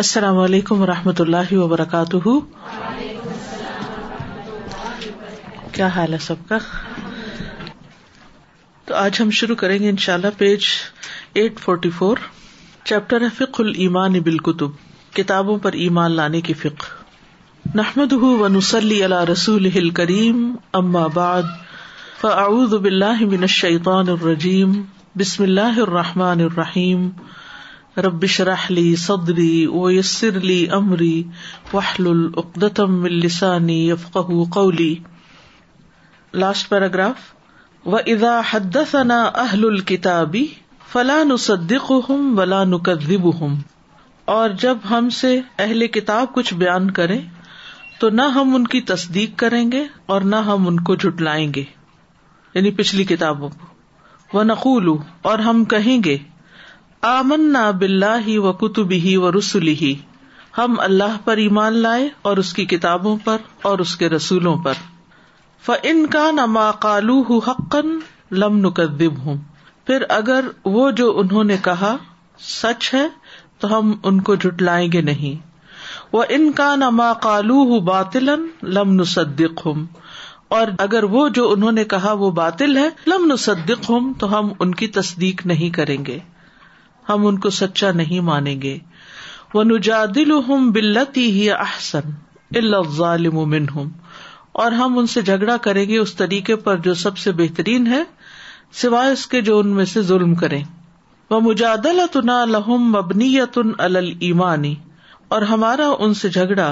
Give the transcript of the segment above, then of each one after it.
السلام علیکم و رحمۃ اللہ وبرکاتہ کیا حال ہے سب کا تو آج ہم شروع کریں گے ان شاء اللہ page eight forty four chapter ہے فک المان بال کتب کتابوں پر ایمان لانے کی نحمد نسلی اللہ رسول کریم اما باد بلّہ من الشیطان الرجیم بسم اللہ الرحمٰن الرحیم ربش راہلی سودری لی امری قولی لاسٹ پیراگراف و ادا حد اہل الکتابی فلا صدیق ہوں نکذبهم اور جب ہم سے اہل کتاب کچھ بیان کرے تو نہ ہم ان کی تصدیق کریں گے اور نہ ہم ان کو جٹلائیں گے یعنی پچھلی کتابوں کو وہ نقول اور ہم کہیں گے آمنا بلّہ ہی و کتب ہی و رسولی ہی ہم اللہ پر ایمان لائے اور اس کی کتابوں پر اور اس کے رسولوں پر ف ان کا نما کالو حقن لم نقدم ہوں پھر اگر وہ جو انہوں نے کہا سچ ہے تو ہم ان کو جٹلائیں گے نہیں وہ ان کا نما کالو باطل لم نصدق ہوں اور اگر وہ جو انہوں نے کہا وہ باطل ہے لم نصدق ہوں تو ہم ان کی تصدیق نہیں کریں گے ہم ان کو سچا نہیں مانیں گے وہ ہوں بلتی ہی احسن من اور ہم ان سے جھگڑا کریں گے اس طریقے پر جو سب سے بہترین ہے سوائے اس کے جو ان میں سے ظلم کریں وہ مجادل تنا لہم مبنی تن المانی اور ہمارا ان سے جھگڑا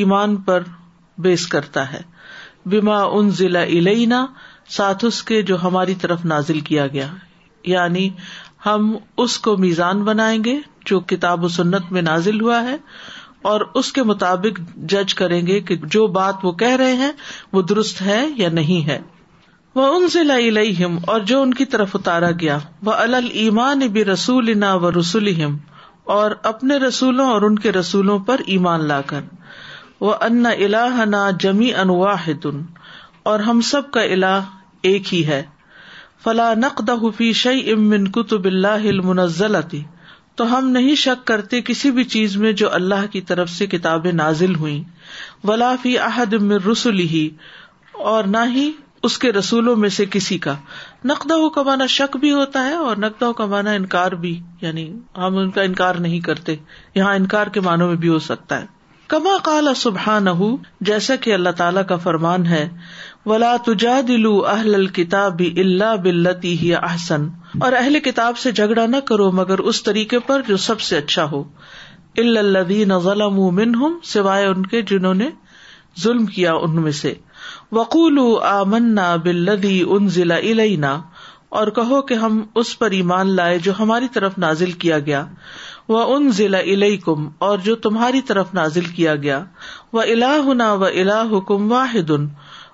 ایمان پر بیس کرتا ہے بیما ان ضلع علئینا ساتھ اس کے جو ہماری طرف نازل کیا گیا یعنی ہم اس کو میزان بنائیں گے جو کتاب و سنت میں نازل ہوا ہے اور اس کے مطابق جج کریں گے کہ جو بات وہ کہہ رہے ہیں وہ درست ہے یا نہیں ہے وہ ان سے لائی اور جو ان کی طرف اتارا گیا وہ المان اب رسول نہ و رسول ہم اور اپنے رسولوں اور ان کے رسولوں پر ایمان لا کر وہ ان الاح نہ جمی واحد اور ہم سب کا الہ ایک ہی ہے فلا نقد حفی ہم نہیں شک کرتے کسی بھی چیز میں جو اللہ کی طرف سے کتابیں نازل ہوئی ولافی رسول اور نہ ہی اس کے رسولوں میں سے کسی کا نقد و کمانا شک بھی ہوتا ہے اور نقد و کمانا انکار بھی یعنی ہم ان کا انکار نہیں کرتے یہاں انکار کے معنوں میں بھی ہو سکتا ہے کما کالا سبحان جیسا کہ اللہ تعالیٰ کا فرمان ہے ولا تجا دلو اہل الب اللہ بلتی ہی احسن اور اہل کتاب سے جھگڑا نہ کرو مگر اس طریقے پر جو سب سے اچھا ہو الدی من ہوں سوائے ان کے جنہوں نے ظلم کیا ان میں سے وقول آمنا بلدی ان ضلع علئی اور کہو کہ ہم اس پر ایمان لائے جو ہماری طرف نازل کیا گیا وہ ان ضلع علئی کم اور جو تمہاری طرف نازل کیا گیا وہ الاح ہُنا و الاحکم واحد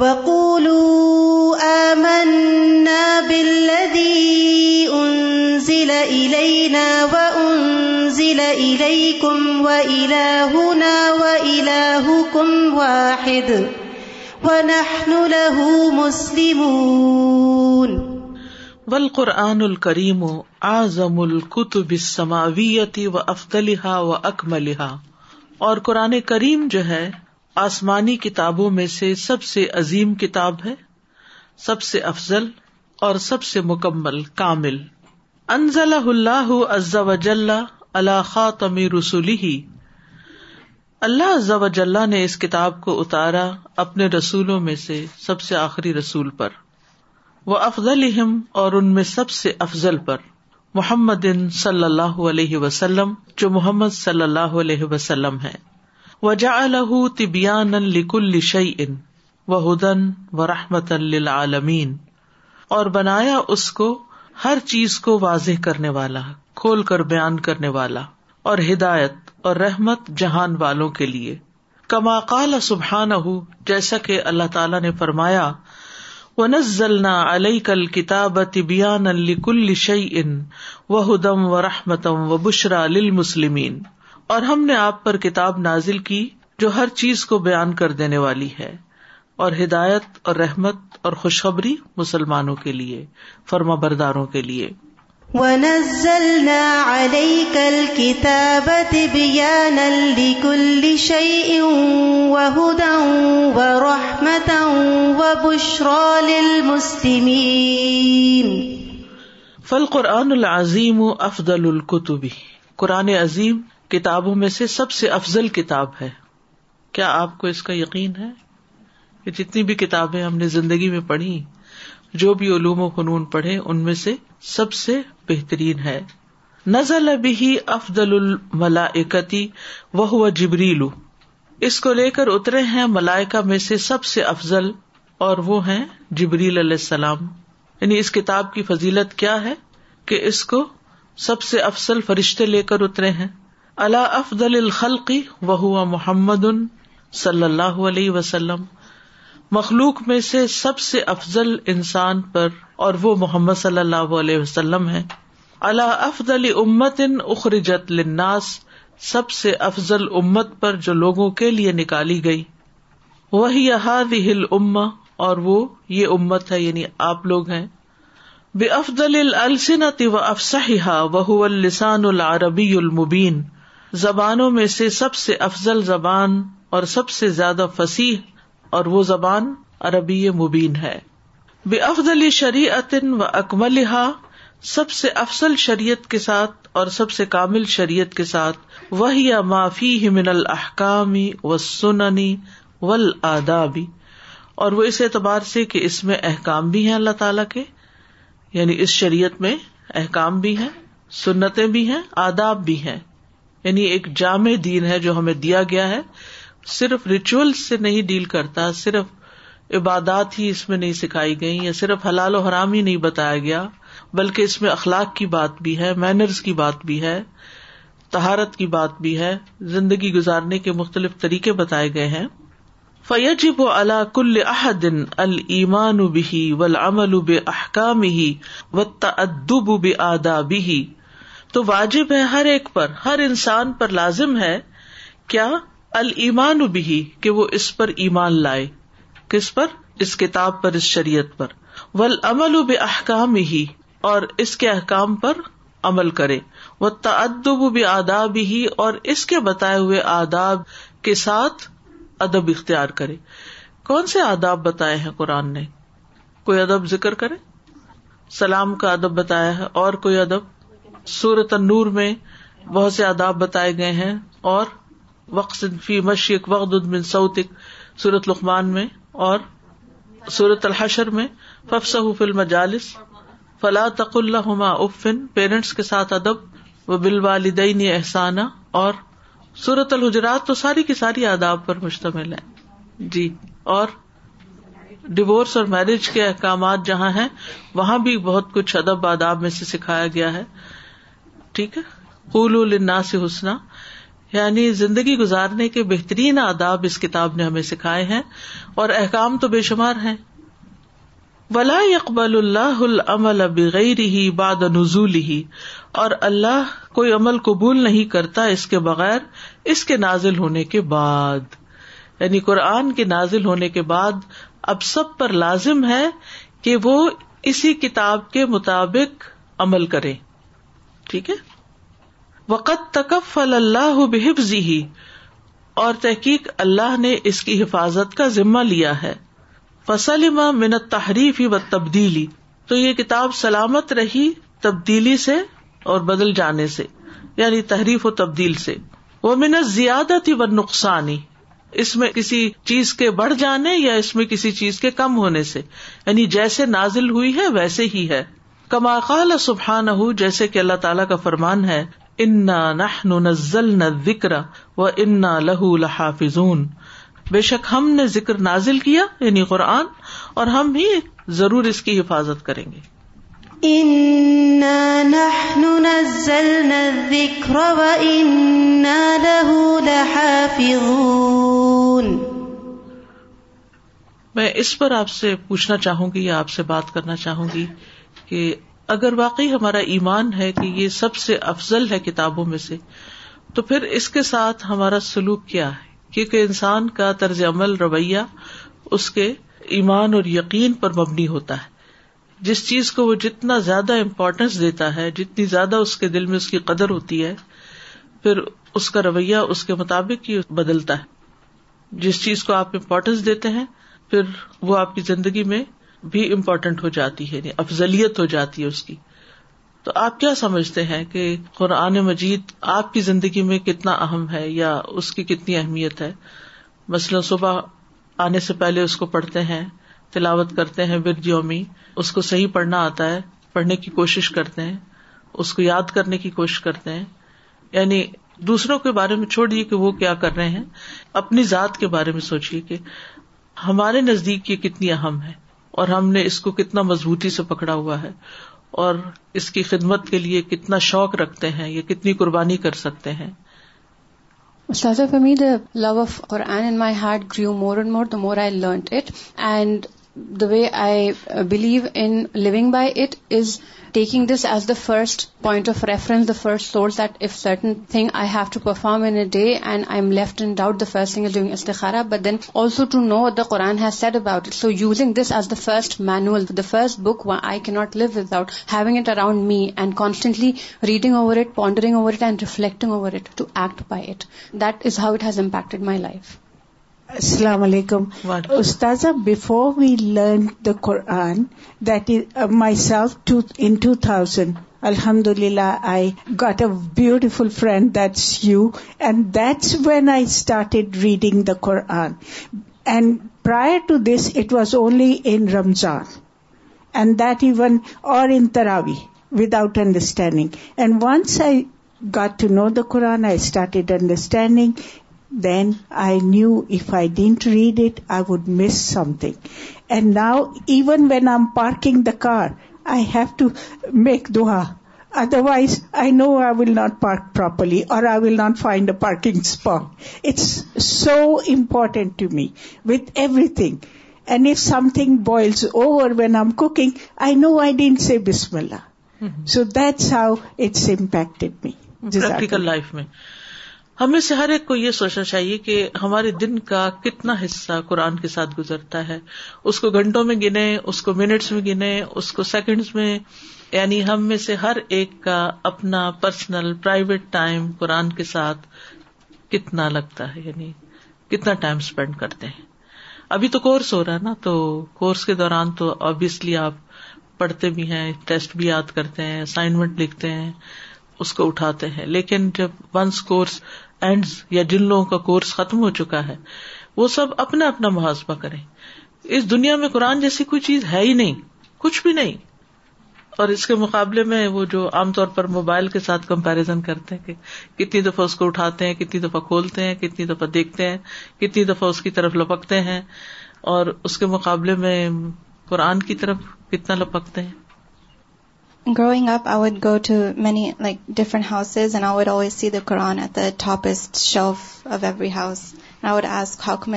وقولوا آمنا بالذي الا و اون ذیل علئی کم واحد ونحن له مسلمون وہ الكريم بل الكتب الکریم آزم القت اور قرآن کریم جو ہے آسمانی کتابوں میں سے سب سے عظیم کتاب ہے سب سے افضل اور سب سے مکمل کامل انزل اللہ اللہ خاتمی رسولی ہی اللہ عزا وجل نے اس کتاب کو اتارا اپنے رسولوں میں سے سب سے آخری رسول پر وہ افضل اور ان میں سب سے افضل پر محمد صلی اللہ علیہ وسلم جو محمد صلی اللہ علیہ وسلم ہے وجا الح طب لکل الش ان و ہدن و رحمت للعالمین اور بنایا اس کو ہر چیز کو واضح کرنے والا کھول کر بیان کرنے والا اور ہدایت اور رحمت جہان والوں کے لیے کما کال سبحان اہ جیسا کہ اللہ تعالی نے فرمایا و نز ذلنا علیہ کل کتاب طبیان الک شعی ان و ہدم و رحمتم و بشرا مسلمین اور ہم نے آپ پر کتاب نازل کی جو ہر چیز کو بیان کر دینے والی ہے اور ہدایت اور رحمت اور خوشخبری مسلمانوں کے لیے فرما برداروں کے لیے فل قرآن العظیم افدل القتبی قرآن عظیم کتابوں میں سے سب سے افضل کتاب ہے کیا آپ کو اس کا یقین ہے کہ جتنی بھی کتابیں ہم نے زندگی میں پڑھی جو بھی علوم و فنون پڑھے ان میں سے سب سے بہترین ہے نزل ابھی افضل ملا وہ جبریلو اس کو لے کر اترے ہیں ملائکہ میں سے سب سے افضل اور وہ ہیں جبریل علیہ السلام یعنی اس کتاب کی فضیلت کیا ہے کہ اس کو سب سے افضل فرشتے لے کر اترے ہیں اللہ افدل الخلقی وہوا محمد صلی اللہ علیہ وسلم مخلوق میں سے سب سے افضل انسان پر اور وہ محمد صلی اللہ علیہ وسلم ہے اللہ افضل امت ان اخرجت سب سے افضل امت پر جو لوگوں کے لیے نکالی گئی وہی ہل اما اور وہ یہ امت ہے یعنی آپ لوگ ہیں بے افضل السنت و افسحا وہ السان العربی المبین زبانوں میں سے سب سے افضل زبان اور سب سے زیادہ فصیح اور وہ زبان عربی مبین ہے بے افضل شریعت و اکملہ سب سے افضل شریعت کے ساتھ اور سب سے کامل شریعت کے ساتھ وہی یا معافی من الحکامی و سننی ولادابی اور وہ اس اعتبار سے کہ اس میں احکام بھی ہیں اللہ تعالیٰ کے یعنی اس شریعت میں احکام بھی ہیں سنتیں بھی ہیں آداب بھی ہیں یعنی ایک جامع دین ہے جو ہمیں دیا گیا ہے صرف ریچول سے نہیں ڈیل کرتا صرف عبادات ہی اس میں نہیں سکھائی گئی یا صرف حلال و حرام ہی نہیں بتایا گیا بلکہ اس میں اخلاق کی بات بھی ہے مینرز کی بات بھی ہے تہارت کی بات بھی ہے زندگی گزارنے کے مختلف طریقے بتائے گئے ہیں فیجب و الا کل احدین المان اوبی ولا امل او احکام ہی و تدب آداب ہی تو واجب ہے ہر ایک پر ہر انسان پر لازم ہے کیا المان بھی کہ وہ اس پر ایمان لائے کس پر اس کتاب پر اس شریعت پر ول ومل اوب احکام ہی اور اس کے احکام پر عمل کرے وہ تعدب بھی آداب ہی اور اس کے بتائے ہوئے آداب کے ساتھ ادب اختیار کرے کون سے آداب بتائے ہیں قرآن نے کوئی ادب ذکر کرے سلام کا ادب بتایا ہے اور کوئی ادب سورت النور میں بہت سے آداب بتائے گئے ہیں اور وقت فی مشیق وقد من سعودک سورت لقمان میں اور سورت الحشر میں ففس حفلم مجالس فلا تق اللہ افن پیرنٹس کے ساتھ ادب و بال والدین احسانہ اور سورت الحجرات تو ساری کی ساری آداب پر مشتمل ہے جی اور ڈیوورس اور میرج کے احکامات جہاں ہیں وہاں بھی بہت کچھ ادب آداب میں سے سکھایا گیا ہے ٹھیک ہے نا سے حسنا یعنی زندگی گزارنے کے بہترین آداب اس کتاب نے ہمیں سکھائے ہیں اور احکام تو بے شمار ہیں ولا اقبال اللہ العمل ہی باد نزول ہی اور اللہ کوئی عمل قبول نہیں کرتا اس کے بغیر اس کے نازل ہونے کے بعد یعنی قرآن کے نازل ہونے کے بعد اب سب پر لازم ہے کہ وہ اسی کتاب کے مطابق عمل کریں ٹھیک ہے وقت تکف اللہ بحفظی ہی اور تحقیق اللہ نے اس کی حفاظت کا ذمہ لیا ہے فصل میں منت تحریف ہی و تبدیلی تو یہ کتاب سلامت رہی تبدیلی سے اور بدل جانے سے یعنی تحریف و تبدیل سے وہ منت زیادہ تھی و نقصانی اس میں کسی چیز کے بڑھ جانے یا اس میں کسی چیز کے کم ہونے سے یعنی جیسے نازل ہوئی ہے ویسے ہی ہے کما سبحان ہُ جیسے کہ اللہ تعالیٰ کا فرمان ہے انا نہ ذکر انا لہو لحافظون بے شک ہم نے ذکر نازل کیا یعنی قرآن اور ہم بھی ضرور اس کی حفاظت کریں گے میں اس پر آپ سے پوچھنا چاہوں گی یا آپ سے بات کرنا چاہوں گی کہ اگر واقعی ہمارا ایمان ہے کہ یہ سب سے افضل ہے کتابوں میں سے تو پھر اس کے ساتھ ہمارا سلوک کیا ہے کیونکہ انسان کا طرز عمل رویہ اس کے ایمان اور یقین پر مبنی ہوتا ہے جس چیز کو وہ جتنا زیادہ امپورٹینس دیتا ہے جتنی زیادہ اس کے دل میں اس کی قدر ہوتی ہے پھر اس کا رویہ اس کے مطابق ہی بدلتا ہے جس چیز کو آپ امپورٹینس دیتے ہیں پھر وہ آپ کی زندگی میں بھی امپورٹینٹ ہو جاتی ہے یعنی افضلیت ہو جاتی ہے اس کی تو آپ کیا سمجھتے ہیں کہ قرآن مجید آپ کی زندگی میں کتنا اہم ہے یا اس کی کتنی اہمیت ہے مثلاً صبح آنے سے پہلے اس کو پڑھتے ہیں تلاوت کرتے ہیں یومی اس کو صحیح پڑھنا آتا ہے پڑھنے کی کوشش کرتے ہیں اس کو یاد کرنے کی کوشش کرتے ہیں یعنی دوسروں کے بارے میں چھوڑیے کہ وہ کیا کر رہے ہیں اپنی ذات کے بارے میں سوچیے کہ ہمارے نزدیک یہ کتنی اہم ہے اور ہم نے اس کو کتنا مضبوطی سے پکڑا ہوا ہے اور اس کی خدمت کے لیے کتنا شوق رکھتے ہیں یا کتنی قربانی کر سکتے ہیں استاذ فمی the love of Quran in my heart grow more and more the more I learn it and The way I uh, believe in living by it is taking this as the first point of reference, the first source, that if certain thing I have to perform in a day and I'm left in doubt, the first thing is doing istikhara, but then also to know what the Quran has said about it. So using this as the first manual, the first book I cannot live without, having it around me and constantly reading over it, pondering over it and reflecting over it to act by it. That is how it has impacted my life. السلام علیکم استاذہ before we learn the Quran that is myself in two thousand الحمد للہ I got a beautiful friend that's you and that's when I started reading the Quran and prior to this it was only in Ramadan and that even or in تراوی out understanding and once I got to know the Quran I started understanding Then I knew if I didn't read it, I would miss something. And now, even when I'm parking the car, I have to make dua. Otherwise, I know I will not park properly or I will not find a parking spot. It's so important to me with everything. And if something boils over when I'm cooking, I know I didn't say Bismillah. Mm-hmm. So that's how it's impacted me. Practical life mein. ہمیں سے ہر ایک کو یہ سوچنا چاہیے کہ ہمارے دن کا کتنا حصہ قرآن کے ساتھ گزرتا ہے اس کو گھنٹوں میں گنے اس کو منٹس میں گنے اس کو سیکنڈس میں یعنی ہم میں سے ہر ایک کا اپنا پرسنل پرائیویٹ ٹائم قرآن کے ساتھ کتنا لگتا ہے یعنی کتنا ٹائم اسپینڈ کرتے ہیں ابھی تو کورس ہو رہا ہے نا تو کورس کے دوران تو آبیسلی آپ پڑھتے بھی ہیں ٹیسٹ بھی یاد کرتے ہیں اسائنمنٹ لکھتے ہیں اس کو اٹھاتے ہیں لیکن جب ونس کورس اینڈز یا جن لوگوں کا کورس ختم ہو چکا ہے وہ سب اپنا اپنا محاسبہ کریں اس دنیا میں قرآن جیسی کوئی چیز ہے ہی نہیں کچھ بھی نہیں اور اس کے مقابلے میں وہ جو عام طور پر موبائل کے ساتھ کمپیرزن کرتے ہیں کہ کتنی دفعہ اس کو اٹھاتے ہیں کتنی دفعہ کھولتے ہیں کتنی دفعہ دیکھتے ہیں کتنی دفعہ اس کی طرف لپکتے ہیں اور اس کے مقابلے میں قرآن کی طرف کتنا لپکتے ہیں growing up I would go to many like different houses and always see the Quran at the top شوفری house open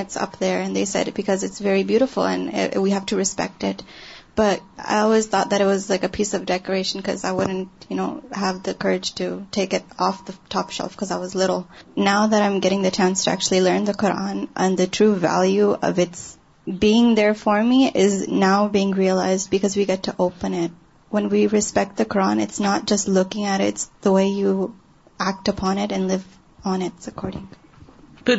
it پھر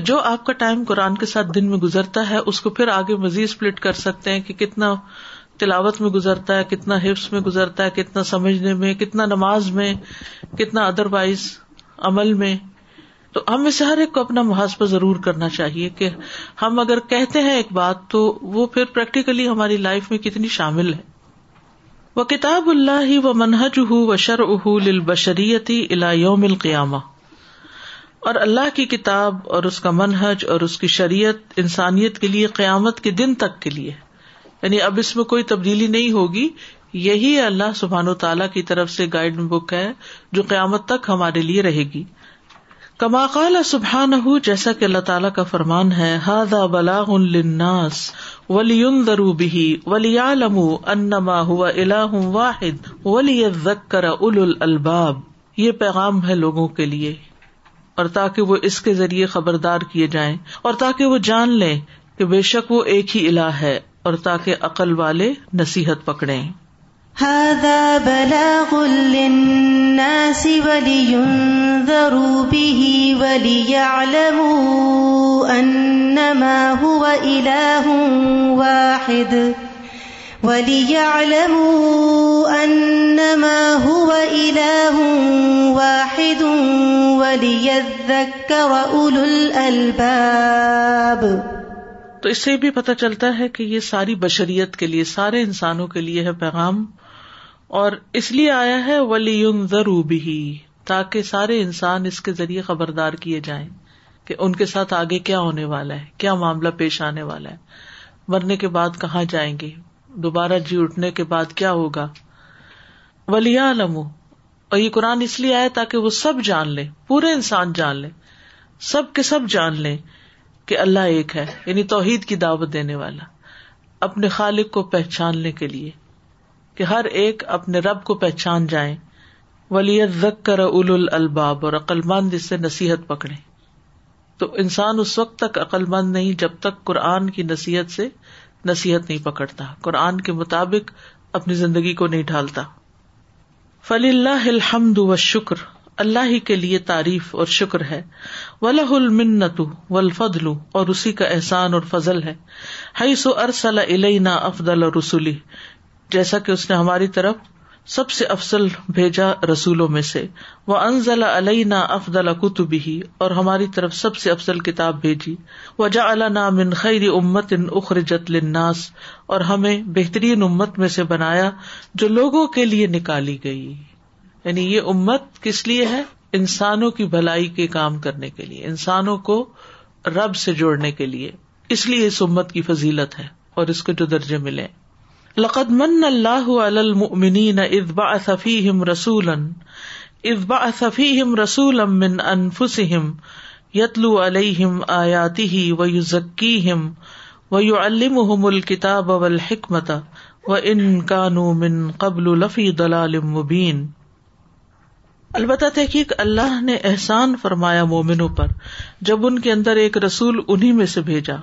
جو آپ کا ٹائم قرآن کے ساتھ دن میں گزرتا ہے اس کو پھر آگے مزید سپلٹ کر سکتے ہیں کہ کتنا تلاوت میں گزرتا ہے کتنا حفظ میں گزرتا ہے کتنا سمجھنے میں کتنا نماز میں کتنا ادر وائز عمل میں تو ہم اس ہر ایک کو اپنا محاسبہ ضرور کرنا چاہیے کہ ہم اگر کہتے ہیں ایک بات تو وہ پھر پریکٹیکلی ہماری لائف میں کتنی شامل ہے وہ کتاب اللہ و منہج ہُ و اہ لشریتی اللہ یوم القیامہ اور اللہ کی کتاب اور اس کا منہج اور اس کی شریعت انسانیت کے لیے قیامت کے دن تک کے لیے یعنی اب اس میں کوئی تبدیلی نہیں ہوگی یہی اللہ سبحان و تعالیٰ کی طرف سے گائیڈ بک ہے جو قیامت تک ہمارے لیے رہے گی کما قال سبحان ہُ جیسا کہ اللہ تعالیٰ کا فرمان ہے ولی درو ہوا اللہ واحد ولی زکرا ال ال الباب یہ پیغام ہے لوگوں کے لیے اور تاکہ وہ اس کے ذریعے خبردار کیے جائیں اور تاکہ وہ جان لے کہ بے شک وہ ایک ہی علا ہے اور تاکہ عقل والے نصیحت پکڑے هذا بلاغ للناس ولينذروا به وليعلموا أنما هو إله واحد وليعلموا أنما هو إله واحد وليذكر أولو الألباب تو اس سے بھی پتہ چلتا ہے کہ یہ ساری بشریت کے لیے سارے انسانوں کے لیے ہے پیغام اور اس لیے آیا ہے ولی ضرور تاکہ سارے انسان اس کے ذریعے خبردار کیے جائیں کہ ان کے ساتھ آگے کیا ہونے والا ہے کیا معاملہ پیش آنے والا ہے مرنے کے بعد کہاں جائیں گے دوبارہ جی اٹھنے کے بعد کیا ہوگا ولی علم اور یہ قرآن اس لیے آئے تاکہ وہ سب جان لے پورے انسان جان لے سب کے سب جان لے کہ اللہ ایک ہے یعنی توحید کی دعوت دینے والا اپنے خالق کو پہچاننے کے لیے کہ ہر ایک اپنے رب کو پہچان جائیں ولیت زک کر اول ال الباب اور عقلمند سے نصیحت پکڑے تو انسان اس وقت تک عقلمند نہیں جب تک قرآن کی نصیحت سے نصیحت نہیں پکڑتا قرآن کے مطابق اپنی زندگی کو نہیں ڈھالتا فلی اللہ الحمد و شکر اللہ ہی کے لیے تعریف اور شکر ہے ولہ المنت و لو اور اسی کا احسان اور فضل ہے افدل اور رسولی جیسا کہ اس نے ہماری طرف سب سے افسل بھیجا رسولوں میں سے وہ انزل علائی افضل کتبی اور ہماری طرف سب سے افسل کتاب بھیجی وجا علا من خیری امت ان اخر لناس اور ہمیں بہترین امت میں سے بنایا جو لوگوں کے لیے نکالی گئی یعنی یہ امت کس لیے ہے انسانوں کی بھلائی کے کام کرنے کے لیے انسانوں کو رب سے جوڑنے کے لیے اس لیے اس امت کی فضیلت ہے اور اس کو جو درجے ملے لقد من اللہ المؤمنین ادبا صفیم رسول ادبا صفیم رسول من انفسم یتلو علیہم آیاتی و یو ذکیم و یو علم الکتاب و الحکمت و ان کانو من قبل لفی دلال مبین البتہ تحقیق اللہ نے احسان فرمایا مومنوں پر جب ان کے اندر ایک رسول انہیں میں سے بھیجا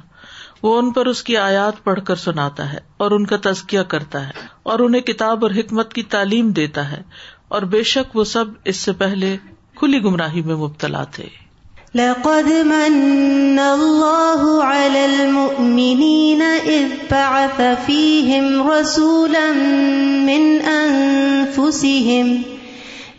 وہ ان پر اس کی آیات پڑھ کر سناتا ہے اور ان کا تزکیہ کرتا ہے اور انہیں کتاب اور حکمت کی تعلیم دیتا ہے اور بے شک وہ سب اس سے پہلے کھلی گمراہی میں مبتلا تھے لقد من من بعث رسولا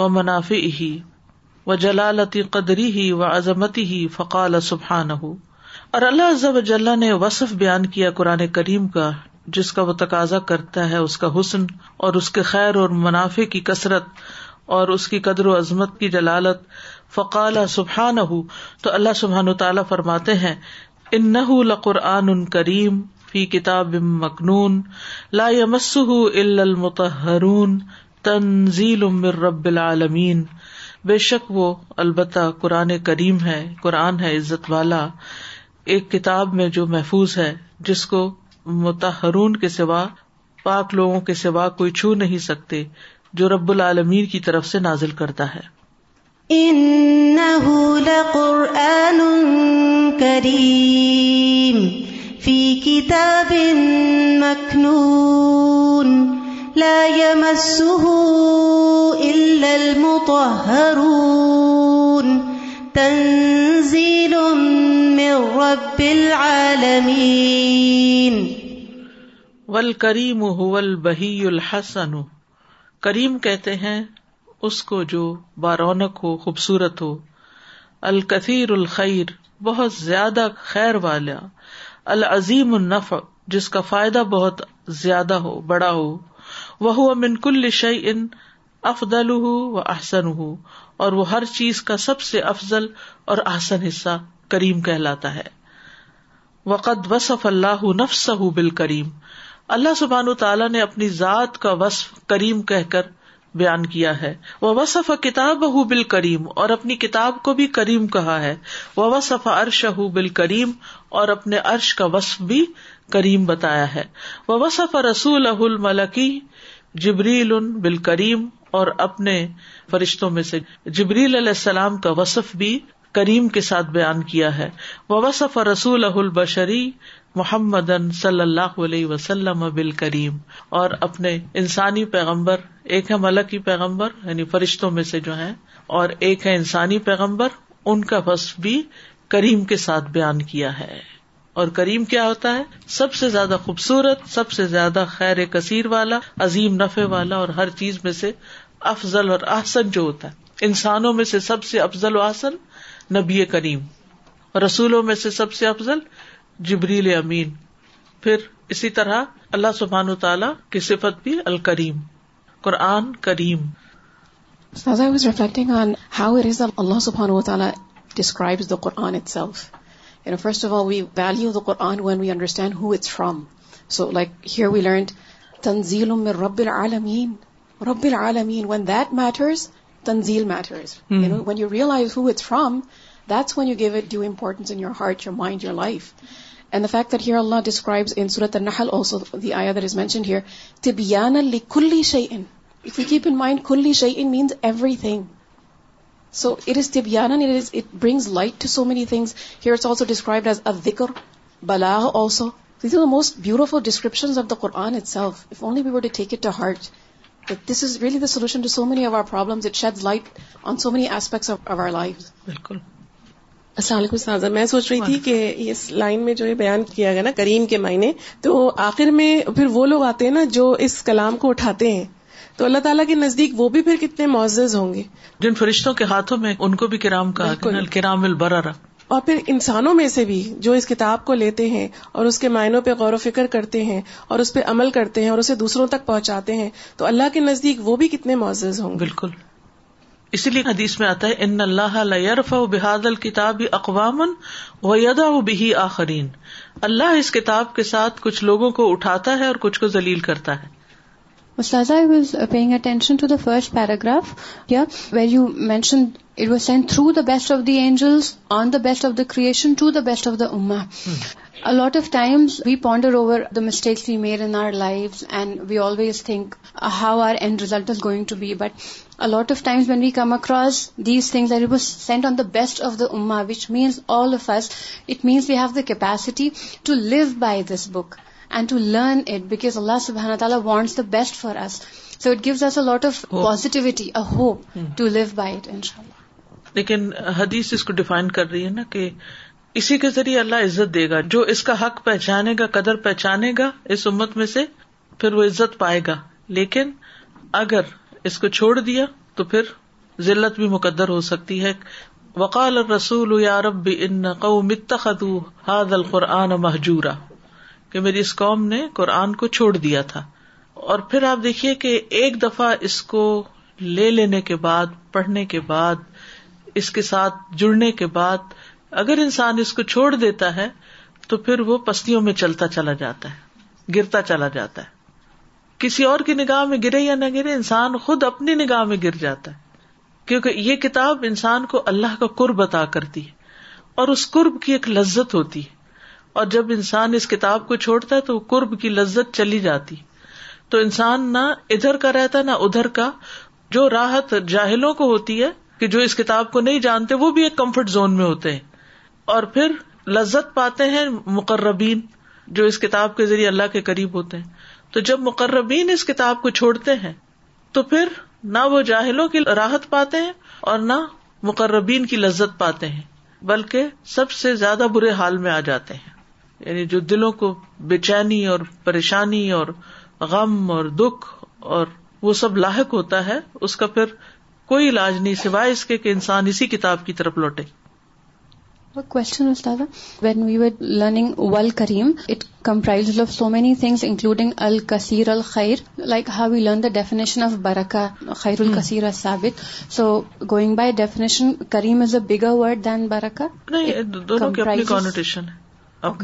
و منافع ہی و جلالتی قدری ہی و عظمتی ہی فقال سبحان ہو اور اللہ عزب و جلح نے وصف بیان کیا قرآن کریم کا جس کا وہ تقاضا کرتا ہے اس کا حسن اور اس کے خیر اور منافع کی کثرت اور اس کی قدر و عظمت کی جلالت فقال سبحان ہو تو اللہ سبحان و تعالیٰ فرماتے ہیں ان نہ قرآن لقرآن ان کریم فی کتاب مکنون لا لا الا المتحرون تنزیل من رب العالمین بے شک وہ البتہ قرآن کریم ہے قرآن ہے عزت والا ایک کتاب میں جو محفوظ ہے جس کو متحرون کے سوا پاک لوگوں کے سوا کوئی چھو نہیں سکتے جو رب العالمین کی طرف سے نازل کرتا ہے مکنون البهي الحسن کریم کہتے ہیں اس کو جو بارونق ہو خوبصورت ہو الکثیر الخیر بہت زیادہ خیر والا العظیم النف جس کا فائدہ بہت زیادہ ہو بڑا ہو وہ کل شعی ان افدل ہُو و احسن ہوں اور وہ ہر چیز کا سب سے افضل اور احسن حصہ کریم کہلاتا ہے وقت وصف اللہ نفس بال کریم اللہ سبحان تعالیٰ نے اپنی ذات کا وصف کریم کہہ کر بیان کیا ہے وہ وصف کتاب بال کریم اور اپنی کتاب کو بھی کریم کہا ہے وہ وصف عرش ہُ بال کریم اور اپنے عرش کا وصف بھی کریم بتایا ہے وہ وصف رسول اہ الملکی جبریل بال کریم اور اپنے فرشتوں میں سے جبریل علیہ السلام کا وصف بھی کریم کے ساتھ بیان کیا ہے وہ وصف رسول اہ البشری محمد اللہ علیہ وسلم بال کریم اور اپنے انسانی پیغمبر ایک ہے ملکی پیغمبر یعنی فرشتوں میں سے جو ہے اور ایک ہے انسانی پیغمبر ان کا وصف بھی کریم کے ساتھ بیان کیا ہے اور کریم کیا ہوتا ہے سب سے زیادہ خوبصورت سب سے زیادہ خیر کثیر والا عظیم نفے والا اور ہر چیز میں سے افضل اور آسن جو ہوتا ہے انسانوں میں سے سب سے افضل و احسن نبی کریم اور رسولوں میں سے سب سے افضل جبریل امین پھر اسی طرح اللہ سبحان و تعالیٰ کی صفت بھی الکریم قرآن کریم اللہ سبان first of all we who it's from so like we learn العالمین when that you realize it's from that's when you give due importance in your mind your life the fact describes نہلو these mentioned to be ایل شاہی enough you keep in mind کلی شاہی in means everything so it is تبیان it brings light to so many things here it's also described as ا وکر بلا also these are the most beautiful description of the Quran itself if only we would take it to heart this is really the solution to so many of our problems it shed light on so many aspects of our life بالکل السلام علیکم سازا میں سوچ رہی تھی کہ اس line میں جو یہ بیان کیا گیا نا کریم کے معنی تو آخر میں پھر وہ لوگ آتے ہیں نا جو اس کلام کو اٹھاتے ہیں تو اللہ تعالیٰ کے نزدیک وہ بھی پھر کتنے معزز ہوں گے جن فرشتوں کے ہاتھوں میں ان کو بھی کرام کا البرارا اور پھر انسانوں میں سے بھی جو اس کتاب کو لیتے ہیں اور اس کے معنیوں پہ غور و فکر کرتے ہیں اور اس پہ عمل کرتے ہیں اور اسے دوسروں تک پہنچاتے ہیں تو اللہ کے نزدیک وہ بھی کتنے معزز ہوں گے بالکل اسی لیے حدیث میں آتا ہے ان اللہ و بحاد الکتاب اقوام و یدا بحی آخرین اللہ اس کتاب کے ساتھ کچھ لوگوں کو اٹھاتا ہے اور کچھ کو ذلیل کرتا ہے Ustaza, I was uh, paying attention to the first paragraph here where you mentioned it was sent through the best of the angels, on the best of the creation, to the best of the ummah. Hmm. A lot of times we ponder over the mistakes we made in our lives and we always think uh, how our end result is going to be. But a lot of times when we come across these things that it was sent on the best of the ummah, which means all of us, it means we have the capacity to live by this book. And to learn it because اللہ سبحانہ تعالیٰ wants the best for us so it gives lot of positivity hope to live by it ان شاء اللہ لیکن حدیث اس کو define کر رہی ہے نا کہ اسی کے ذریعے اللہ عزت دے گا جو اس کا حق پہچانے گا قدر پہچانے گا اس امت میں سے پھر وہ عزت پائے گا لیکن اگر اس کو چھوڑ دیا تو پھر ذلت بھی مقدر ہو سکتی ہے وقال رسول یا رب ان قوم اتخذوا هذا القرآن محجور کہ میری اس قوم نے قرآن کو چھوڑ دیا تھا اور پھر آپ دیکھیے کہ ایک دفعہ اس کو لے لینے کے بعد پڑھنے کے بعد اس کے ساتھ جڑنے کے بعد اگر انسان اس کو چھوڑ دیتا ہے تو پھر وہ پستیوں میں چلتا چلا جاتا ہے گرتا چلا جاتا ہے کسی اور کی نگاہ میں گرے یا نہ گرے انسان خود اپنی نگاہ میں گر جاتا ہے کیونکہ یہ کتاب انسان کو اللہ کا قرب عطا کرتی ہے اور اس قرب کی ایک لذت ہوتی ہے اور جب انسان اس کتاب کو چھوڑتا ہے تو قرب کی لذت چلی جاتی تو انسان نہ ادھر کا رہتا نہ ادھر کا جو راحت جاہلوں کو ہوتی ہے کہ جو اس کتاب کو نہیں جانتے وہ بھی ایک کمفرٹ زون میں ہوتے ہیں اور پھر لذت پاتے ہیں مقربین جو اس کتاب کے ذریعے اللہ کے قریب ہوتے ہیں تو جب مقربین اس کتاب کو چھوڑتے ہیں تو پھر نہ وہ جاہلوں کی راحت پاتے ہیں اور نہ مقربین کی لذت پاتے ہیں بلکہ سب سے زیادہ برے حال میں آ جاتے ہیں یعنی جو دلوں کو بے چینی اور پریشانی اور غم اور اور دکھ وہ سب لاحق ہوتا ہے اس کا پھر کوئی علاج نہیں سوائے اس کے کہ انسان اسی کتاب کی طرف لوٹے کوشچن استاد when we learning will cream it comprise of so many things including ال کثیر like how we learn the definition of برکا خیر الکثیر سابت so going by definition cream is a bigger word than برکا دونوں ہے to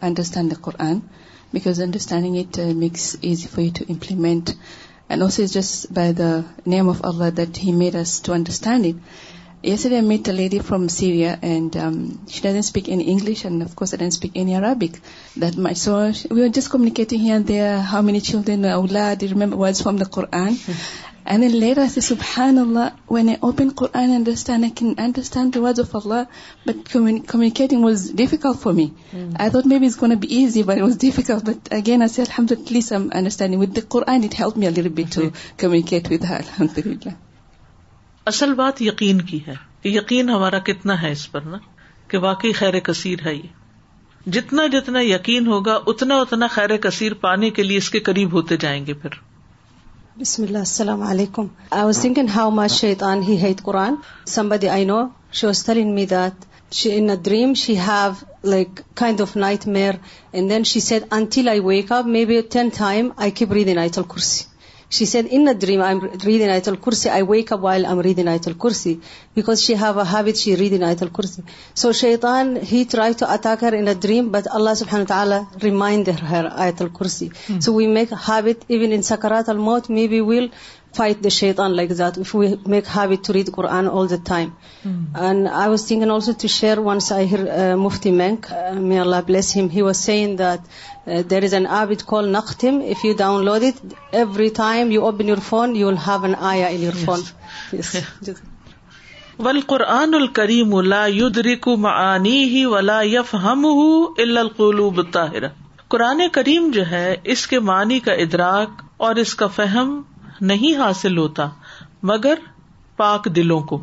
understand the core on because understanding it makes easy for to implement and السوز جس by the name of Allah the Mir to understand it yes I met a lady from Siri and she didn't speak English and of course I didn't speak انرابکاؤ مین children ریم from دور on And and then later I I I I I say, subhanAllah, when open Quran Quran, understand, understand can the the words of Allah, but but But commun- communicating was was difficult difficult. for me. me Mm. thought maybe it's going to to be easy, it it again, alhamdulillah, at least I'm understanding. With with helped a little bit communicate her, alhamdulillah. اصل بات یقین کی ہے کہ یقین ہمارا کتنا ہے اس پر نا کہ واقعی خیر کثیر ہے یہ جتنا جتنا یقین ہوگا اتنا اتنا خیر کثیر پانے کے لیے اس کے قریب ہوتے جائیں گے پھر بسم اللہ السلام علیکم I was think how much شیت on he ہیت Quran سمبد I no she was tell me that she in a dream she have like kind of nightmare and then she sat until I wake up maybe ten time I keep recite الکرسی she seen in a dream I ridden I Tulsi I will um ری دن آی تل کری ہاوت شی ری دن آیتل کریسی سو شیطان ہی عطا کر in a dream but Allah صحیح remind آیتل کریسی سو وی میوت اوین N سکارات be will fine on like will Quran القلوب کریم قرآن کریم جو ہے اس کے معنی کا ادراک اور اس کا فہم نہیں حاصل ہوتا مگر پاک دلوں کو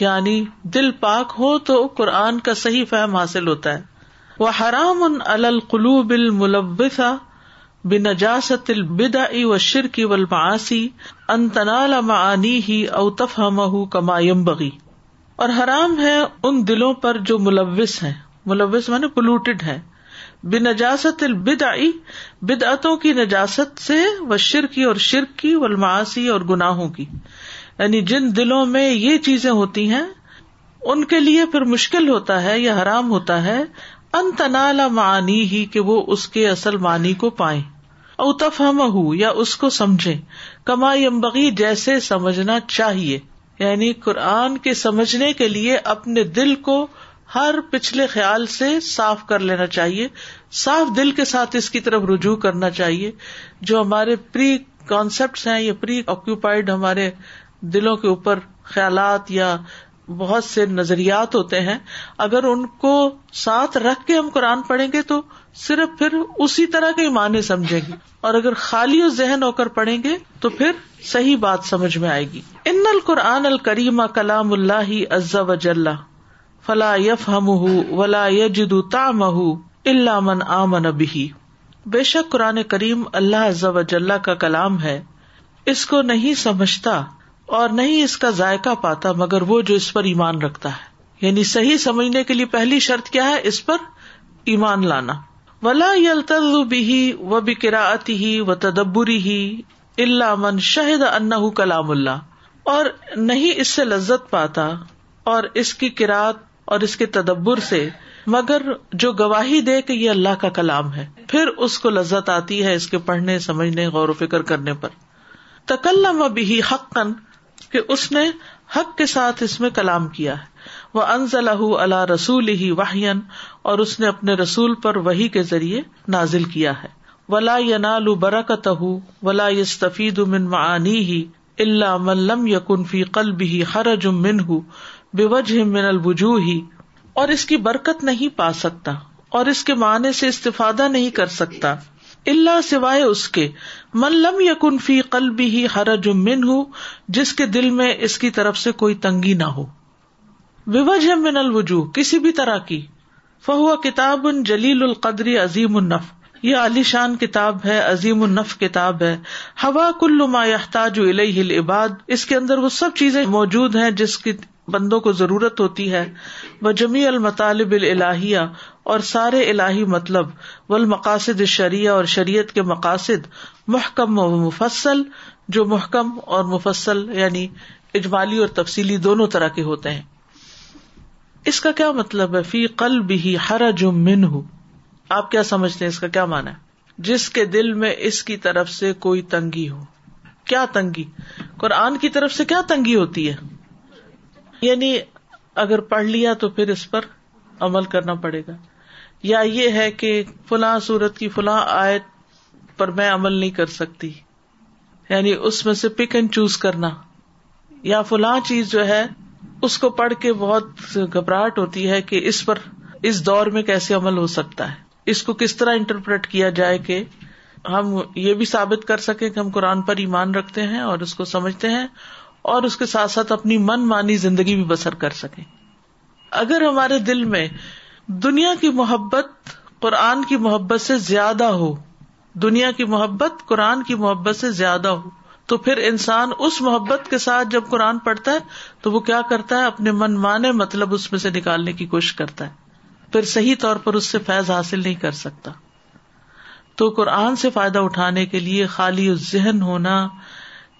یعنی دل پاک ہو تو قرآن کا صحیح فہم حاصل ہوتا ہے وہ حرام ان القلوب الملوث بنجاست بدا و شرکی کی ولسی انتنا لما ہی اوتف مہو کماغی اور حرام ہے ان دلوں پر جو ملوث ہیں ملوث ہیں نجاست البد آئی بدعتوں کی نجاست سے و شرکی اور شرک کی وماسی اور گناہوں کی یعنی جن دلوں میں یہ چیزیں ہوتی ہیں ان کے لیے پھر مشکل ہوتا ہے یا حرام ہوتا ہے ان معنی ہی کہ وہ اس کے اصل معنی کو پائے یا اس کو سمجھے کما یمبگی جیسے سمجھنا چاہیے یعنی قرآن کے سمجھنے کے لیے اپنے دل کو ہر پچھلے خیال سے صاف کر لینا چاہیے صاف دل کے ساتھ اس کی طرف رجوع کرنا چاہیے جو ہمارے پری کانسیپٹ ہیں یا پری آکوپائڈ ہمارے دلوں کے اوپر خیالات یا بہت سے نظریات ہوتے ہیں اگر ان کو ساتھ رکھ کے ہم قرآن پڑھیں گے تو صرف پھر اسی طرح کے معنی سمجھیں گے اور اگر خالی و ذہن ہو کر پڑھیں گے تو پھر صحیح بات سمجھ میں آئے گی ان القرآن الکریم کلام اللہ عزا وجل فلا یف ہم ولا یجد تام اللہ من عمن ابی بے شک قرآن کریم اللہ ضبلہ کا کلام ہے اس کو نہیں سمجھتا اور نہیں اس کا ذائقہ پاتا مگر وہ جو اس پر ایمان رکھتا ہے یعنی صحیح سمجھنے کے لیے پہلی شرط کیا ہے اس پر ایمان لانا ولا بھی و بکرا ہی و تدبری ہی اللہ من شہد ان کلام اللہ اور نہیں اس سے لذت پاتا اور اس کی کراط اور اس کے تدبر سے مگر جو گواہی دے کہ یہ اللہ کا کلام ہے پھر اس کو لذت آتی ہے اس کے پڑھنے سمجھنے غور و فکر کرنے پر تکلم تکل حق نے حق کے ساتھ اس میں کلام کیا ہے وہ الح اللہ رسول ہی واہین اور اس نے اپنے رسول پر وہی کے ذریعے نازل کیا ہے ولا ی برکت برکتہ ولا یفید من معانی ہی اللہ ملم یقن فی قلب ہی من ہُ بے وجہ من البجو ہی اور اس کی برکت نہیں پا سکتا اور اس کے معنی سے استفادہ نہیں کر سکتا اللہ سوائے اس کے ملم یا کنفی قلبی جمن ہوں جس کے دل میں اس کی طرف سے کوئی تنگی نہ ہو بے من الوجو کسی بھی طرح کی فہو کتاب ان جلیل القدری عظیم النف یہ علی شان کتاب ہے عظیم النف کتاب ہے ہوا کلاحتاج الحل عباد اس کے اندر وہ سب چیزیں موجود ہیں جس کی بندوں کو ضرورت ہوتی ہے وہ جمی المطالب الہیہ اور سارے الہی مطلب و المقاصد شریعہ اور شریعت کے مقاصد محکم و مفصل جو محکم اور مفصل یعنی اجمالی اور تفصیلی دونوں طرح کے ہوتے ہیں اس کا کیا مطلب ہے فی قل بھی ہر جم ہوں آپ کیا سمجھتے ہیں اس کا کیا مانا ہے جس کے دل میں اس کی طرف سے کوئی تنگی ہو کیا تنگی قرآن کی طرف سے کیا تنگی ہوتی ہے یعنی اگر پڑھ لیا تو پھر اس پر عمل کرنا پڑے گا یا یہ ہے کہ فلاں سورت کی فلاں آیت پر میں عمل نہیں کر سکتی یعنی اس میں سے پک اینڈ چوز کرنا یا فلاں چیز جو ہے اس کو پڑھ کے بہت گھبراہٹ ہوتی ہے کہ اس پر اس دور میں کیسے عمل ہو سکتا ہے اس کو کس طرح انٹرپریٹ کیا جائے کہ ہم یہ بھی ثابت کر سکیں کہ ہم قرآن پر ایمان رکھتے ہیں اور اس کو سمجھتے ہیں اور اس کے ساتھ ساتھ اپنی من مانی زندگی بھی بسر کر سکے اگر ہمارے دل میں دنیا کی محبت قرآن کی محبت سے زیادہ ہو دنیا کی محبت قرآن کی محبت سے زیادہ ہو تو پھر انسان اس محبت کے ساتھ جب قرآن پڑھتا ہے تو وہ کیا کرتا ہے اپنے من مانے مطلب اس میں سے نکالنے کی کوشش کرتا ہے پھر صحیح طور پر اس سے فیض حاصل نہیں کر سکتا تو قرآن سے فائدہ اٹھانے کے لیے خالی ذہن ہونا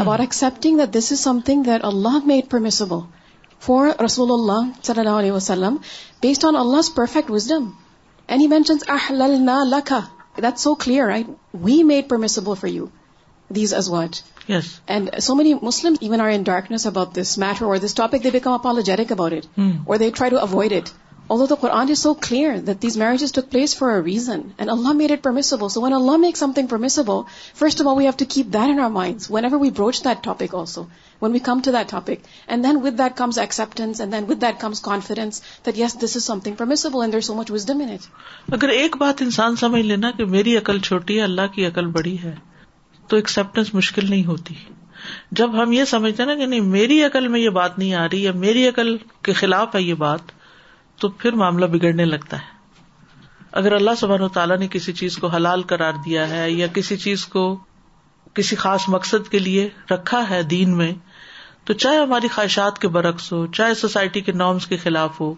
about excepting that this is something that Allah made permissible for رسول اللہ صلی اللہ علیہ وسلم based on Allah perfect wisdom and he mentions لکھا that so clear we made pure for you these is what and so many Muslim even are in darkness about this matter or this topic they become apologetic about it or they try to avoid it Although the Quran is so clear that these marriages took place for a reason and Allah made it permissible. So when Allah makes something permissible, first of all, we have to keep that in our minds whenever we broach that topic also, when we come to that topic. And then with that comes acceptance and then with that comes confidence that yes, this is something permissible and there's so much wisdom in it. اگر ایک بات انسان سمجھ لینا کہ میری عقل چھوٹی ہے اللہ کی عقل بڑی ہے تو acceptance مشکل نہیں ہوتی جب ہم یہ سمجھتے ہیں نا کہ نہیں میری عقل میں یہ بات نہیں آ رہی یا میری عقل کے خلاف ہے یہ بات تو پھر معاملہ بگڑنے لگتا ہے اگر اللہ سبحان و تعالیٰ نے کسی چیز کو حلال کرار دیا ہے یا کسی چیز کو کسی خاص مقصد کے لیے رکھا ہے دین میں تو چاہے ہماری خواہشات کے برعکس ہو چاہے سوسائٹی کے نارمس کے خلاف ہو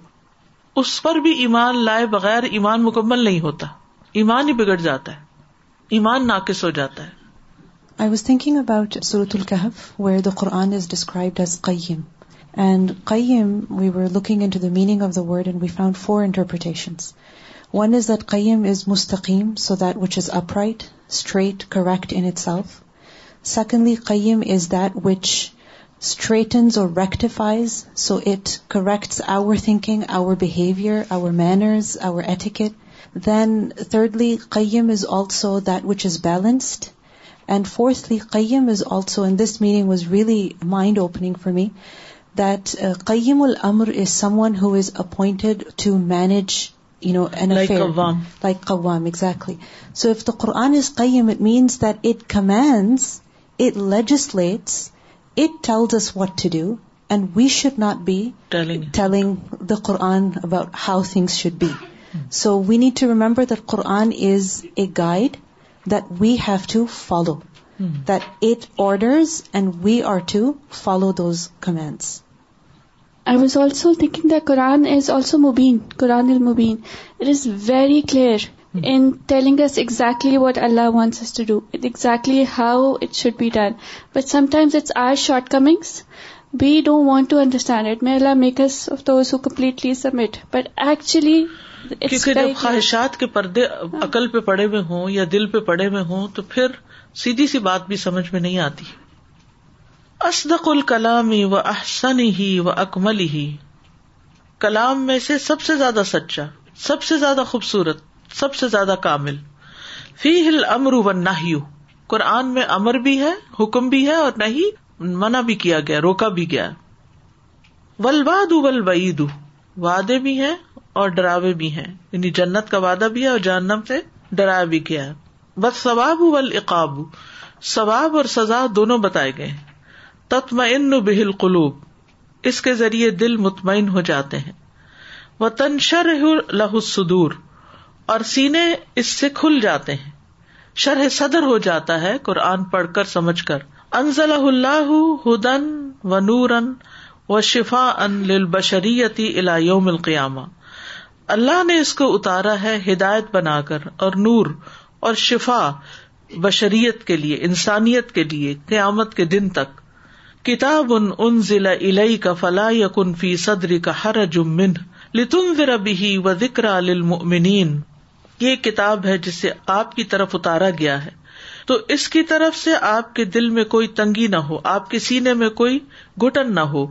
اس پر بھی ایمان لائے بغیر ایمان مکمل نہیں ہوتا ایمان ہی بگڑ جاتا ہے ایمان ناقص ہو جاتا ہے آئی واز تھنکنگ اباؤٹ سورت where the Quran is described as Qayyim and Qayyim we were looking into the meaning of the word and we found four interpretations one is that Qayyim is مستقیم so that which is upright straight correct and itself secondly Qayyim is that which straightens or rectifies so it corrects our thinking our behaviour our manners our etiquette then thirdly قیم is also that which is balanced and fourthly قیم از also and this meaning was really mind opening for me that قیم الا is someone who is appointed to manage you know and like قوام exactly so if the Quran is Qayyim it means that it commands it legislates it tells us what to do and we should not be telling the Quran about how things should be so we need to remember the Quran is a guide that we have to follow that it orders and we are to follow those commands I was also thinking the Quran is also مبین قرآن المبین it is very clear in telling us exactly what Allah wants to do exactly how it should be done but sometimes it's our shortcomings we don't want to understand it may Allah of who completely submit but actually جب خواہشات کے پردے عقل پہ پڑے ہوئے ہوں یا دل پہ پڑے ہوئے ہوں تو پھر سیدھی سی بات بھی سمجھ میں نہیں آتی اسدق الکلامی و احسن ہی و اکمل ہی کلام میں سے سب سے زیادہ سچا سب سے زیادہ خوبصورت سب سے زیادہ کامل فی ہل امر و نہ قرآن میں امر بھی ہے حکم بھی ہے اور نہ ہی منع بھی کیا گیا روکا بھی گیا ولواد واد و عید وعدے بھی ہیں اور ڈراوے بھی ہیں یعنی جنت کا وعدہ بھی ہے اور جہنم سے ڈرایا بھی گیا بس ثواب ول اقاب ثواب اور سزا دونوں بتائے گئے تتم ان نہل قلوب اس کے ذریعے دل مطمئن ہو جاتے ہیں وہ تنشر شرح لہ سدور اور سینے اس سے کھل جاتے ہیں شرح صدر ہو جاتا ہے قرآن پڑھ کر سمجھ کر اللہ ہدن و نورن و شفا ان لشریتی القیاما اللہ نے اس کو اتارا ہے ہدایت بنا کر اور نور اور شفا بشریت کے لیے انسانیت کے لیے قیامت کے دن تک کتاب ان ان ضلع علئی کا فلاح یقن فی صدری کا ہر جمن ذرا بھی و ذکر یہ کتاب ہے جسے آپ کی طرف اتارا گیا ہے تو اس کی طرف سے آپ کے دل میں کوئی تنگی نہ ہو آپ کے سینے میں کوئی گٹن نہ ہو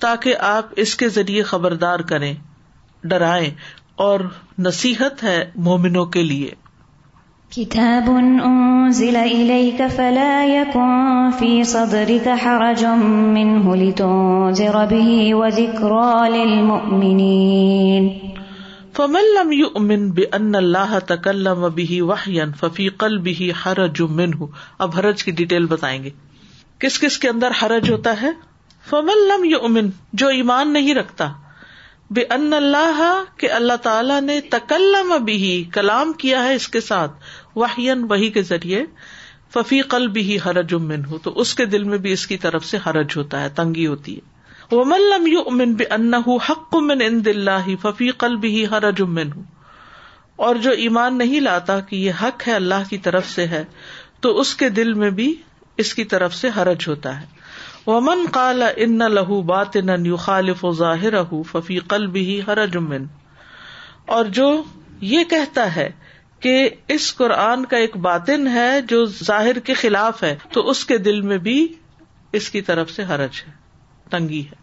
تاکہ آپ اس کے ذریعے خبردار کریں ڈرائیں اور نصیحت ہے مومنوں کے لیے كتاب أنزل إليك فلا يكن في صدرك حرج منه لتنذر به وذكرى للمؤمنين فمن لم يؤمن بأن الله تكلم به وحيا ففي قلبه حرج منه اب حرج کی ڈیٹیل بتائیں گے کس کس کے اندر حرج ہوتا ہے فمن لم يؤمن جو ایمان نہیں رکھتا بے ان اللہ کہ اللہ تعالیٰ نے تکلم بھی کلام کیا ہے اس کے ساتھ وحین وہی کے ذریعے ففی قل بھی ہر جمن ہوں تو اس کے دل میں بھی اس کی طرف سے حرج ہوتا ہے تنگی ہوتی ہے وہ من لم یو امن ان حق من ان دل ففی قل بھی ہر جمن ہوں اور جو ایمان نہیں لاتا کہ یہ حق ہے اللہ کی طرف سے ہے تو اس کے دل میں بھی اس کی طرف سے حرج ہوتا ہے ومن من قال ان لہ بات نن یو خالف ظاہر ففی قل بھی ہر جمن اور جو یہ کہتا ہے کہ اس قرآن کا ایک باطن ہے جو ظاہر کے خلاف ہے تو اس کے دل میں بھی اس کی طرف سے حرج ہے تنگی ہے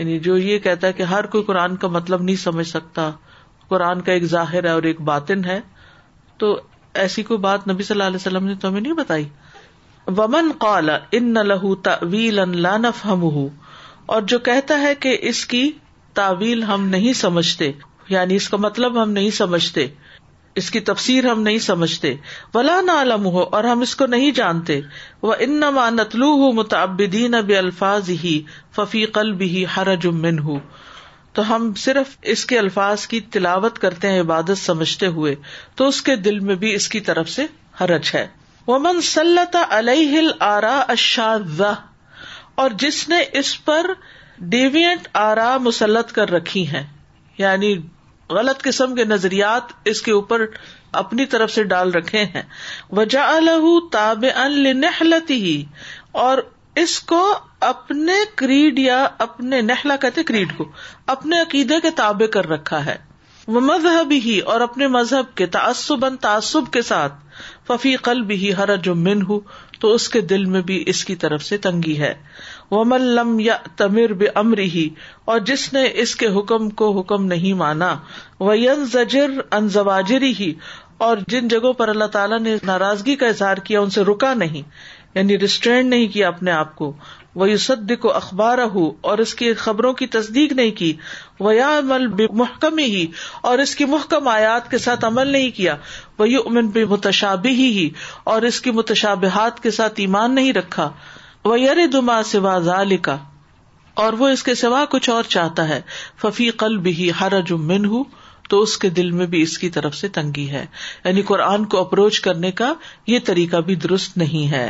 یعنی جو یہ کہتا ہے کہ ہر کوئی قرآن کا مطلب نہیں سمجھ سکتا قرآن کا ایک ظاہر ہے اور ایک باطن ہے تو ایسی کوئی بات نبی صلی اللہ علیہ وسلم نے تو ہمیں نہیں بتائی ومن قال ان لہ تویل ان لان اور جو کہتا ہے کہ اس کی تعویل ہم نہیں سمجھتے یعنی اس کا مطلب ہم نہیں سمجھتے اس کی تفسیر ہم نہیں سمجھتے ولا نالم ہو اور ہم اس کو نہیں جانتے وہ ان نتلو ہوں متعبدین اب الفاظ ہی ففی قل بھی ہر جمن ہوں تو ہم صرف اس کے الفاظ کی تلاوت کرتے ہیں عبادت سمجھتے ہوئے تو اس کے دل میں بھی اس کی طرف سے حرج ہے وہ سلط علیہ ہل آرا اشا اور جس نے اس پر ڈیوینٹ آرا مسلط کر رکھی ہے یعنی غلط قسم کے نظریات اس کے اوپر اپنی طرف سے ڈال رکھے ہیں تاب نہلتی ہی اور اس کو اپنے کریڈ کریڈ یا اپنے اپنے نہلا کہتے کو عقیدے کے تابع کر رکھا ہے وہ مذہب ہی اور اپنے مذہب کے تعصب تعصب کے ساتھ ففی قلب ہی ہر جو من ہوں تو اس کے دل میں بھی اس کی طرف سے تنگی ہے و مل یا تمیر بمری ہی اور جس نے اس کے حکم کو حکم نہیں مانا ان زواجری ہی اور جن جگہوں پر اللہ تعالیٰ نے ناراضگی کا اظہار کیا ان سے رکا نہیں یعنی ریسٹرین نہیں کیا اپنے آپ کو وہ یو سد کو اخبار ہو اور اس کی خبروں کی تصدیق نہیں کی وہ یا عمل بے محکم ہی اور اس کی محکم آیات کے ساتھ عمل نہیں کیا وہ امن بے متشابی ہی اور اس کی متشابہات کے ساتھ ایمان نہیں رکھا وہ دما سوا اور وہ اس کے سوا کچھ اور چاہتا ہے ففی قلب سے تنگی ہے یعنی قرآن کو اپروچ کرنے کا یہ طریقہ بھی درست نہیں ہے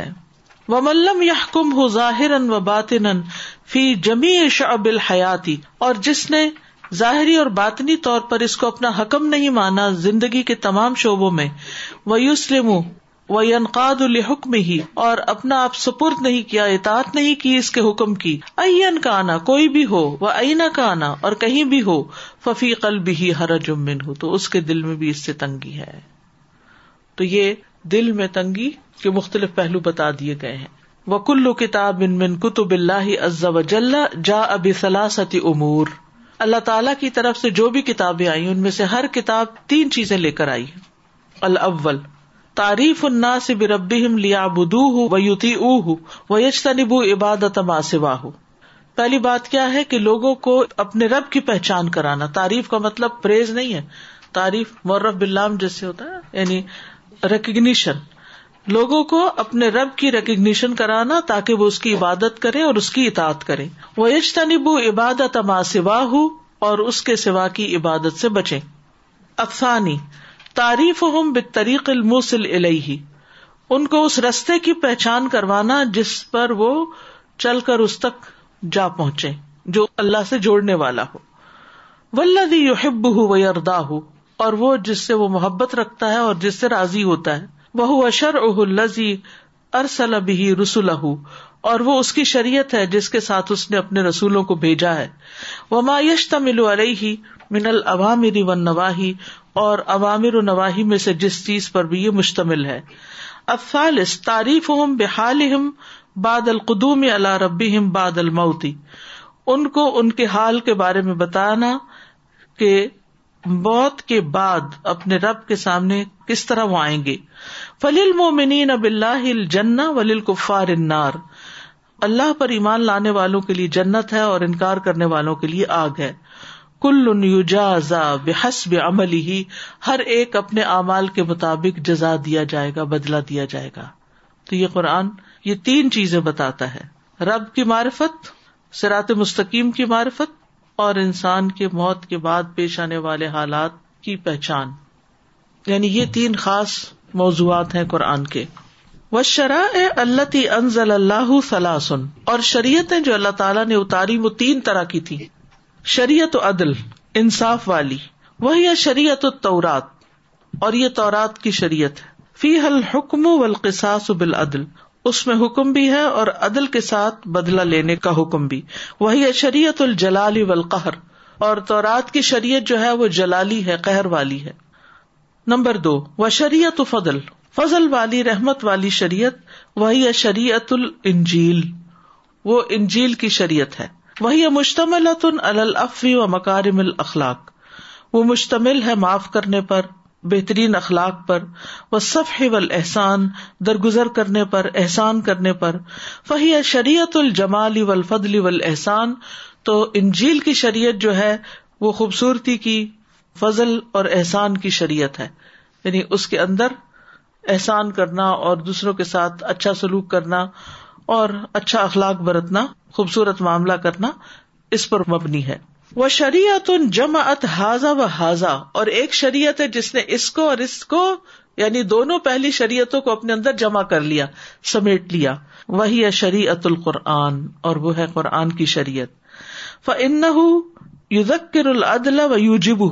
وہ ملم یا کم ہو ظاہر و باطن فی جمی شعب حیاتی اور جس نے ظاہری اور باطنی طور پر اس کو اپنا حکم نہیں مانا زندگی کے تمام شعبوں میں وہ یوسلم وہ انقاد الحکم ہی اور اپنا آپ سپرد نہیں کیا اطاعت نہیں کی اس کے حکم کی این کا آنا کوئی بھی ہو وہ اینا کا آنا اور کہیں بھی ہو ففی ہی ہر جمن ہو تو اس کے دل میں بھی اس سے تنگی ہے تو یہ دل میں تنگی کے مختلف پہلو بتا دیے گئے ہیں وہ کلو کتاب ان من کتب اللہ جل جا اب سلاستی امور اللہ تعالیٰ کی طرف سے جو بھی کتابیں آئی ان میں سے ہر کتاب تین چیزیں لے کر آئی الاول تعریف الناس بربهم ليعبدوه ويطيعوه ويجتنبوا عبادت ما سواه پہلی بات کیا ہے کہ لوگوں کو اپنے رب کی پہچان کرانا تعریف کا مطلب پریز نہیں ہے تعریف مورف بلام جیسے ہوتا ہے یعنی ریکگنیشن لوگوں کو اپنے رب کی ریکگنیشن کرانا تاکہ وہ اس کی عبادت کرے اور اس کی اطاعت کرے وہ نبو عبادت ما سوا ہو اور اس کے سوا کی عبادت سے بچے افسانی تعریف بطریق الموسل الیہ ان کو اس رستے کی پہچان کروانا جس پر وہ چل کر اس تک جا پہنچے جو اللہ سے جوڑنے والا ہو وزی اردا ہو اور وہ جس سے وہ محبت رکھتا ہے اور جس سے راضی ہوتا ہے وہ اشر اہ الزی ارسل بھی رسول اور وہ اس کی شریعت ہے جس کے ساتھ اس نے اپنے رسولوں کو بھیجا ہے وہ مایش تمل علیہ من العوامری ون نواہی اور عوامر و نواحی میں سے جس چیز پر بھی یہ مشتمل ہے افالص تعریف ہم بحال باد القدوم اللہ ربی باد الموتی ان کو ان کے حال کے بارے میں بتانا کہ موت کے بعد اپنے رب کے سامنے کس طرح وہ آئیں گے فلیل مومنین اب اللہ جنا ولیل کفار انار اللہ پر ایمان لانے والوں کے لیے جنت ہے اور انکار کرنے والوں کے لیے آگ ہے کلوجا بے بحسب عمل ہی ہر ایک اپنے اعمال کے مطابق جزا دیا جائے گا بدلا دیا جائے گا تو یہ قرآن یہ تین چیزیں بتاتا ہے رب کی معرفت سرات مستقیم کی معرفت اور انسان کے موت کے بعد پیش آنے والے حالات کی پہچان یعنی یہ تین خاص موضوعات ہیں قرآن کے و شرح اللہ اللہ سلاسن اور شریعتیں جو اللہ تعالیٰ نے اتاری وہ تین طرح کی تھی شریعت و عدل انصاف والی وہی شریعت و تورات اور یہ تورات کی شریعت ہے فی حل حکم و القساس بالعدل اس میں حکم بھی ہے اور عدل کے ساتھ بدلا لینے کا حکم بھی وہی شریعت الجلالی والقہر اور تورات کی شریعت جو ہے وہ جلالی ہے قہر والی ہے نمبر دو و شریعت فضل فضل والی رحمت والی شریعت وہی شریعت الجیل وہ انجیل کی شریعت ہے وہی مشتمل الافی و مکارم الخلاق وہ مشتمل ہے معاف کرنے پر بہترین اخلاق پر وہ صف ہے احسان درگزر کرنے پر احسان کرنے پر فہی شریعت الجمالی و الفلی ول احسان تو ان جھیل کی شریعت جو ہے وہ خوبصورتی کی فضل اور احسان کی شریعت ہے یعنی اس کے اندر احسان کرنا اور دوسروں کے ساتھ اچھا سلوک کرنا اور اچھا اخلاق برتنا خوبصورت معاملہ کرنا اس پر مبنی ہے وہ شریعت جمع حاضہ و حاضا اور ایک شریعت ہے جس نے اس کو اور اس کو یعنی دونوں پہلی شریعتوں کو اپنے اندر جمع کر لیا سمیٹ لیا وہی شریعت القرآن اور وہ ہے قرآن کی شریعت فن یوزکر العدل و یو جب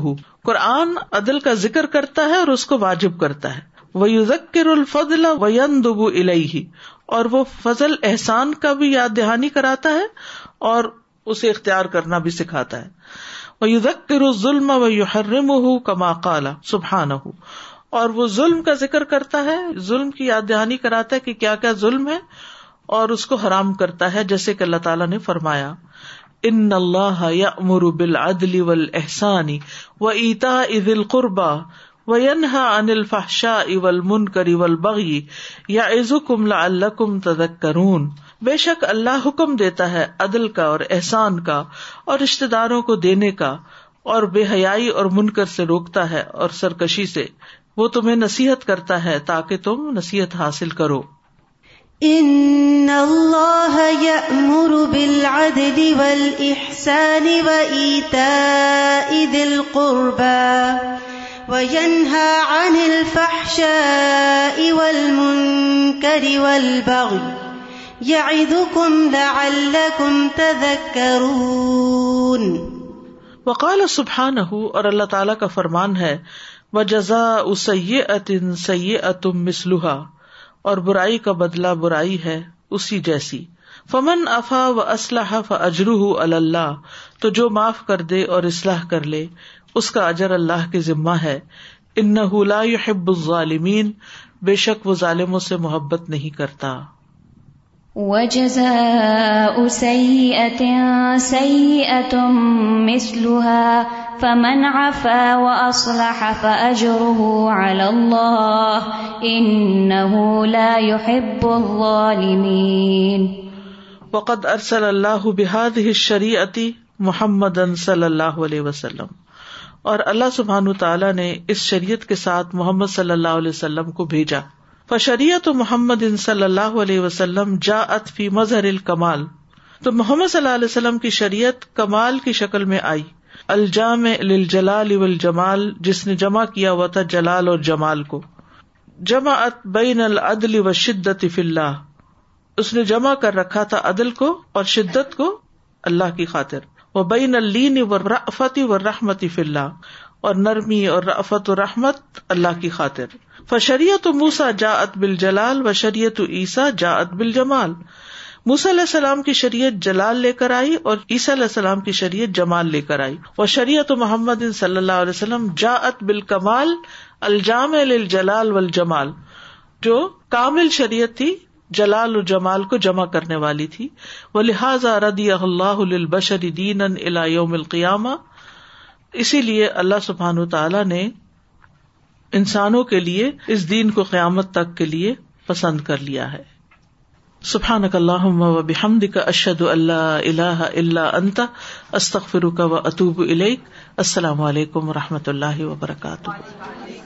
قرآن عدل کا ذکر کرتا ہے اور اس کو واجب کرتا ہے وہ یوزکر و وبو الی اور وہ فضل احسان کا بھی یاد دہانی کراتا ہے اور اسے اختیار کرنا بھی سکھاتا ہے وہ ظلم و کما کالا سبحان ہو اور وہ ظلم کا ذکر کرتا ہے ظلم کی یاد دہانی کراتا ہے کہ کیا کیا ظلم ہے اور اس کو حرام کرتا ہے جیسے کہ اللہ تعالیٰ نے فرمایا ان اللہ یا امر بل ادلی و احسانی و عتا عید القربا وینہا عن الفحشاء والمنکر والبغی یعظکم لعلکم تذکرون بے شک اللہ حکم دیتا ہے عدل کا اور احسان کا اور رشتہ داروں کو دینے کا اور بے حیائی اور منکر سے روکتا ہے اور سرکشی سے وہ تمہیں نصیحت کرتا ہے تاکہ تم نصیحت حاصل کرو ان اللہ یأمر بالعدل ذی ر وينهى عن الفحشاء والمنكر والبغي يعظكم لعلكم تذكرون وقال سبحانه اور اللہ تعالی کا فرمان ہے وجزاء سیئة سیئة مثلها اور برائی کا بدلہ برائی ہے اسی جیسی فمن افا و اسلحہ فجرح اللہ تو جو معاف کر دے اور اصلاح کر لے اس کا اجر اللہ کے ذمہ ہے ان لا حب ظالمین بے شک وہ ظالموں سے محبت نہیں کرتا الله تمحا لا يحب ارسل اللہ بحاد الله بهذه عتی محمد صلی اللہ علیہ وسلم اور اللہ سبحان تعالیٰ نے اس شریعت کے ساتھ محمد صلی اللہ علیہ وسلم کو بھیجا فشریعت محمد ان صلی اللہ علیہ وسلم جا فی مظہر الکمال تو محمد صلی اللہ علیہ وسلم کی شریعت کمال کی شکل میں آئی الجام للجلال والجمال جس نے جمع کیا ہوا تھا جلال اور جمال کو جمع ات بین العدل و شدت اف اللہ اس نے جمع کر رکھا تھا عدل کو اور شدت کو اللہ کی خاطر بین الین و و رحمت اللہ اور نرمی اور رفت و رحمت اللہ کی خاطر ف شریعت موسا جا ات بل جلال و شریعت عیسیٰ جا ات بل جمال موسی علیہ السلام کی شریعت جلال لے کر آئی اور عیسیٰ علیہ السلام کی شریعت جمال لے کر آئی و شریعت محمد صلی اللہ علیہ وسلم جا ات بل کمال الجام الجلال و جو کامل شریعت تھی جلال الجمال کو جمع کرنے والی تھی وہ لہٰذا ردی اللہ دین القیامہ اسی لیے اللہ سبحان تعالی نے انسانوں کے لیے اس دین کو قیامت تک کے لیے پسند کر لیا ہے سبحان اللہ و بحمد کا اشد اللہ اللہ اللہ استخ فروقہ و اطوب السلام علیکم و رحمۃ اللہ وبرکاتہ